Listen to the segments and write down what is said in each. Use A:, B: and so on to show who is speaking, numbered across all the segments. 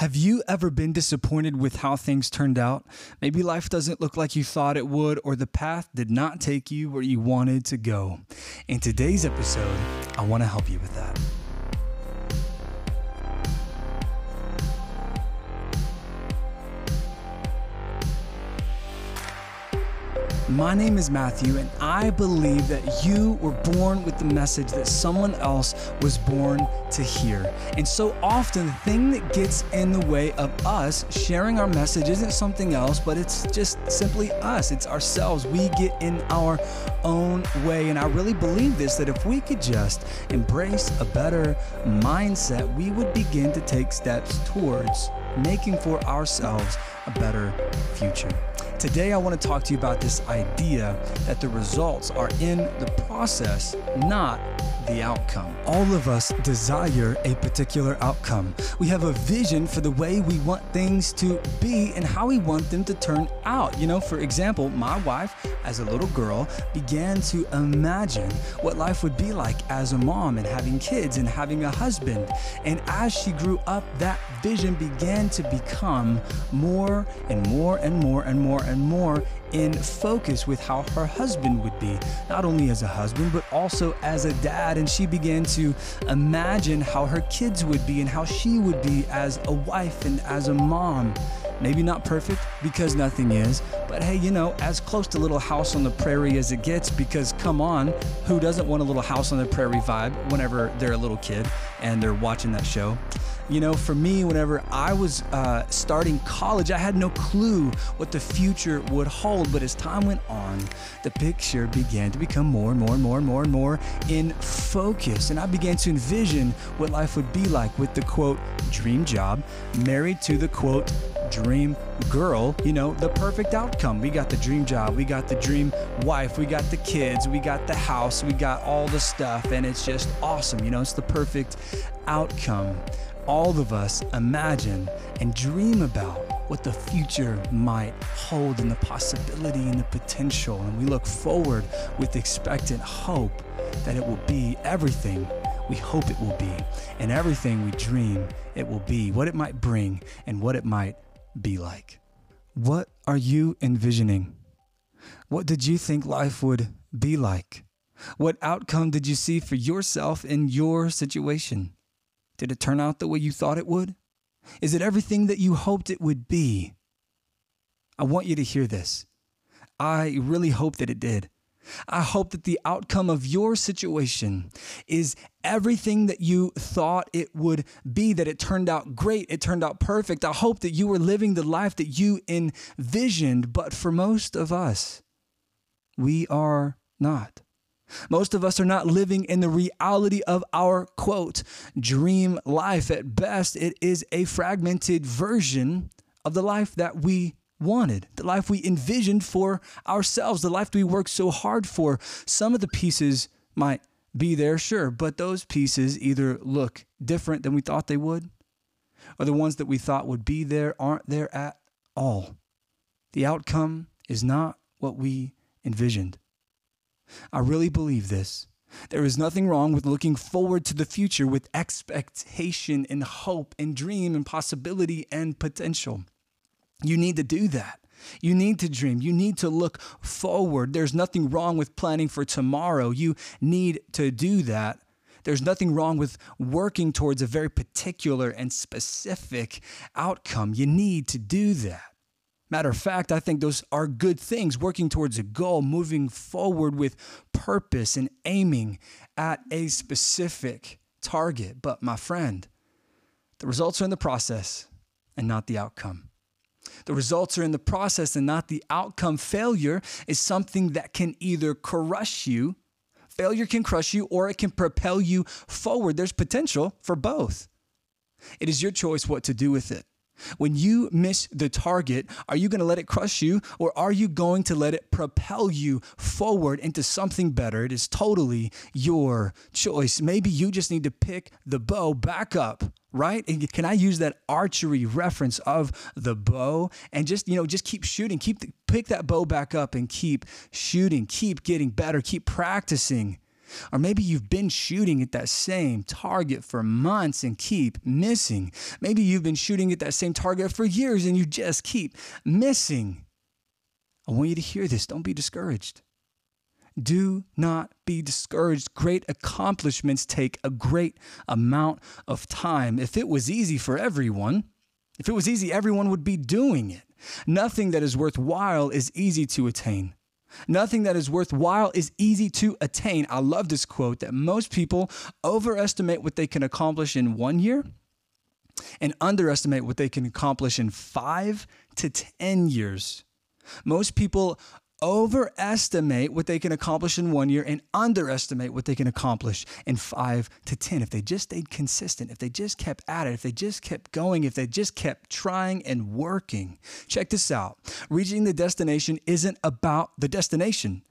A: Have you ever been disappointed with how things turned out? Maybe life doesn't look like you thought it would, or the path did not take you where you wanted to go. In today's episode, I want to help you with that. My name is Matthew, and I believe that you were born with the message that someone else was born to hear. And so often, the thing that gets in the way of us sharing our message isn't something else, but it's just simply us. It's ourselves. We get in our own way. And I really believe this that if we could just embrace a better mindset, we would begin to take steps towards making for ourselves a better future. Today, I want to talk to you about this idea that the results are in the process, not the outcome. All of us desire a particular outcome. We have a vision for the way we want things to be and how we want them to turn out. You know, for example, my wife, as a little girl, began to imagine what life would be like as a mom and having kids and having a husband. And as she grew up, that vision began to become more and more and more and more and more in focus with how her husband would be, not only as a husband, but also as a dad. And she began to imagine how her kids would be and how she would be as a wife and as a mom. Maybe not perfect because nothing is, but hey, you know, as close to Little House on the Prairie as it gets, because come on, who doesn't want a Little House on the Prairie vibe whenever they're a little kid and they're watching that show? You know, for me, whenever I was uh, starting college, I had no clue what the future would hold. But as time went on, the picture began to become more and more and more and more and more in focus. And I began to envision what life would be like with the quote, dream job, married to the quote, dream girl, you know, the perfect outcome. We got the dream job, we got the dream wife, we got the kids, we got the house, we got all the stuff, and it's just awesome. You know, it's the perfect outcome all of us imagine and dream about what the future might hold and the possibility and the potential. And we look forward with expectant hope that it will be everything we hope it will be, and everything we dream it will be, what it might bring, and what it might be like. What are you envisioning? What did you think life would be like? What outcome did you see for yourself in your situation? Did it turn out the way you thought it would? Is it everything that you hoped it would be? I want you to hear this. I really hope that it did. I hope that the outcome of your situation is everything that you thought it would be, that it turned out great, it turned out perfect. I hope that you were living the life that you envisioned, but for most of us, we are not. Most of us are not living in the reality of our quote dream life. At best, it is a fragmented version of the life that we wanted, the life we envisioned for ourselves, the life we worked so hard for. Some of the pieces might be there, sure, but those pieces either look different than we thought they would, or the ones that we thought would be there aren't there at all. The outcome is not what we envisioned. I really believe this. There is nothing wrong with looking forward to the future with expectation and hope and dream and possibility and potential. You need to do that. You need to dream. You need to look forward. There's nothing wrong with planning for tomorrow. You need to do that. There's nothing wrong with working towards a very particular and specific outcome. You need to do that. Matter of fact, I think those are good things, working towards a goal, moving forward with purpose and aiming at a specific target. But my friend, the results are in the process and not the outcome. The results are in the process and not the outcome. Failure is something that can either crush you, failure can crush you, or it can propel you forward. There's potential for both. It is your choice what to do with it. When you miss the target, are you going to let it crush you or are you going to let it propel you forward into something better? It is totally your choice. Maybe you just need to pick the bow back up right? And can I use that archery reference of the bow and just, you know, just keep shooting, keep the, pick that bow back up and keep shooting, keep getting better, keep practicing Or maybe you've been shooting at that same target for months and keep missing. Maybe you've been shooting at that same target for years and you just keep missing. I want you to hear this. Don't be discouraged. Do not be discouraged. Great accomplishments take a great amount of time. If it was easy for everyone, if it was easy, everyone would be doing it. Nothing that is worthwhile is easy to attain. Nothing that is worthwhile is easy to attain. I love this quote that most people overestimate what they can accomplish in one year and underestimate what they can accomplish in five to 10 years. Most people overestimate what they can accomplish in one year and underestimate what they can accomplish in five to 10. If they just stayed consistent, if they just kept at it, if they just kept going, if they just kept trying and working. Check this out reaching the destination isn't about the destination.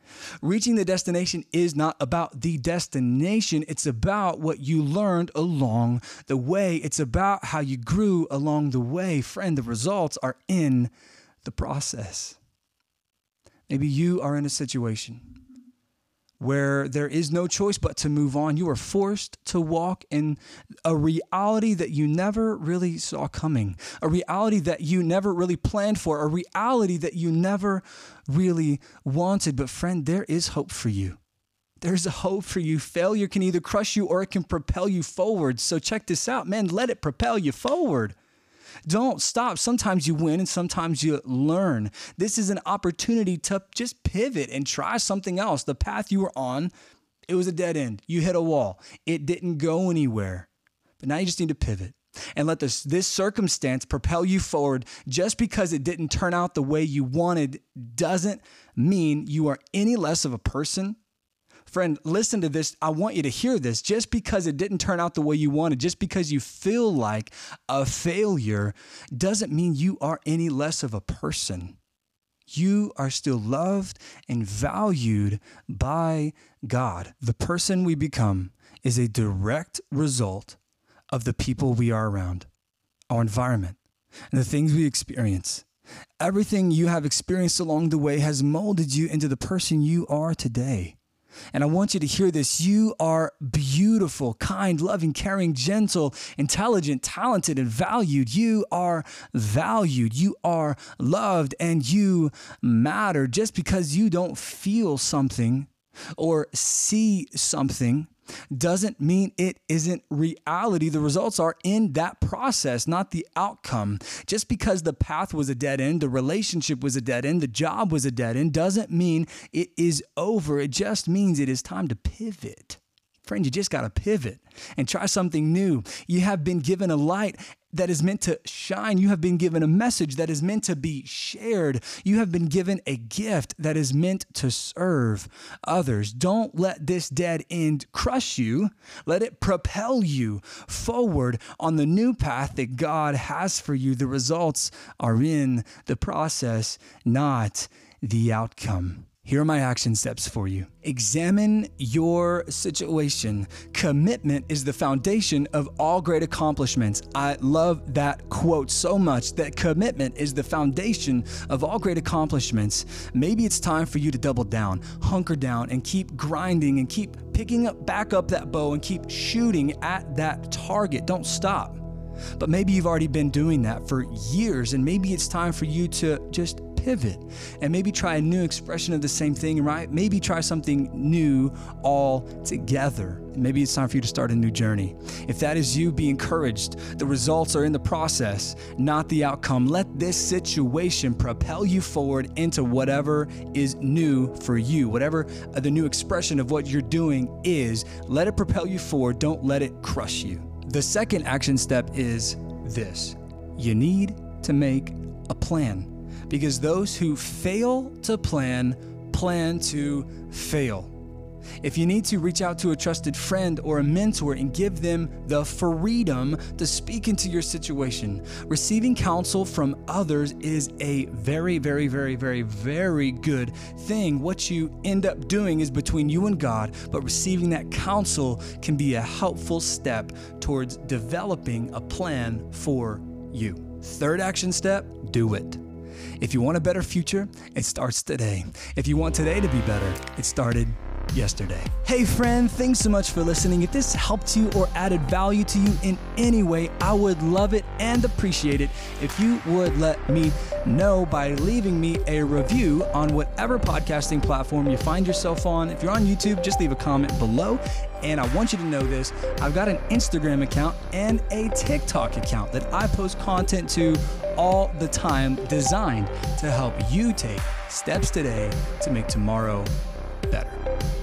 A: Reaching the destination is not about the destination. It's about what you learned along the way. It's about how you grew along the way. Friend, the results are in the process. Maybe you are in a situation where there is no choice but to move on. You are forced to walk in a reality that you never really saw coming, a reality that you never really planned for, a reality that you never really wanted. But, friend, there is hope for you. There's a hope for you. Failure can either crush you or it can propel you forward. So, check this out, man. Let it propel you forward. Don't stop. Sometimes you win and sometimes you learn. This is an opportunity to just pivot and try something else. The path you were on, it was a dead end. You hit a wall, it didn't go anywhere. But now you just need to pivot and let this, this circumstance propel you forward just because it didn't turn out the way you wanted doesn't mean you are any less of a person Friend, listen to this. I want you to hear this. Just because it didn't turn out the way you wanted, just because you feel like a failure, doesn't mean you are any less of a person. You are still loved and valued by God. The person we become is a direct result of the people we are around, our environment, and the things we experience. Everything you have experienced along the way has molded you into the person you are today. And I want you to hear this. You are beautiful, kind, loving, caring, gentle, intelligent, talented, and valued. You are valued. You are loved and you matter. Just because you don't feel something or see something doesn't mean it isn't reality. The results are in that process, not the outcome. Just because the path was a dead end, the relationship was a dead end, the job was a dead end, doesn't mean it is over. It just means it is time to pivot. Friend, you just got to pivot and try something new. You have been given a light that is meant to shine. You have been given a message that is meant to be shared. You have been given a gift that is meant to serve others. Don't let this dead end crush you. Let it propel you forward on the new path that God has for you. The results are in the process, not the outcome. Here are my action steps for you. Examine your situation. Commitment is the foundation of all great accomplishments. I love that quote so much that commitment is the foundation of all great accomplishments. Maybe it's time for you to double down, hunker down, and keep grinding and keep picking up back up that bow and keep shooting at that target. Don't stop. But maybe you've already been doing that for years, and maybe it's time for you to just pivot and maybe try a new expression of the same thing, right? Maybe try something new all together. Maybe it's time for you to start a new journey. If that is you, be encouraged. The results are in the process, not the outcome. Let this situation propel you forward into whatever is new for you, whatever the new expression of what you're doing is. Let it propel you forward. Don't let it crush you. The second action step is this you need to make a plan because those who fail to plan plan to fail. If you need to reach out to a trusted friend or a mentor and give them the freedom to speak into your situation, receiving counsel from others is a very, very, very, very, very good thing. What you end up doing is between you and God, but receiving that counsel can be a helpful step towards developing a plan for you. Third action step do it. If you want a better future, it starts today. If you want today to be better, it started yesterday. Hey, friend, thanks so much for listening. If this helped you or added value to you in any way, I would love it and appreciate it if you would let me know by leaving me a review on whatever podcasting platform you find yourself on. If you're on YouTube, just leave a comment below. And I want you to know this I've got an Instagram account and a TikTok account that I post content to all the time, designed to help you take steps today to make tomorrow better.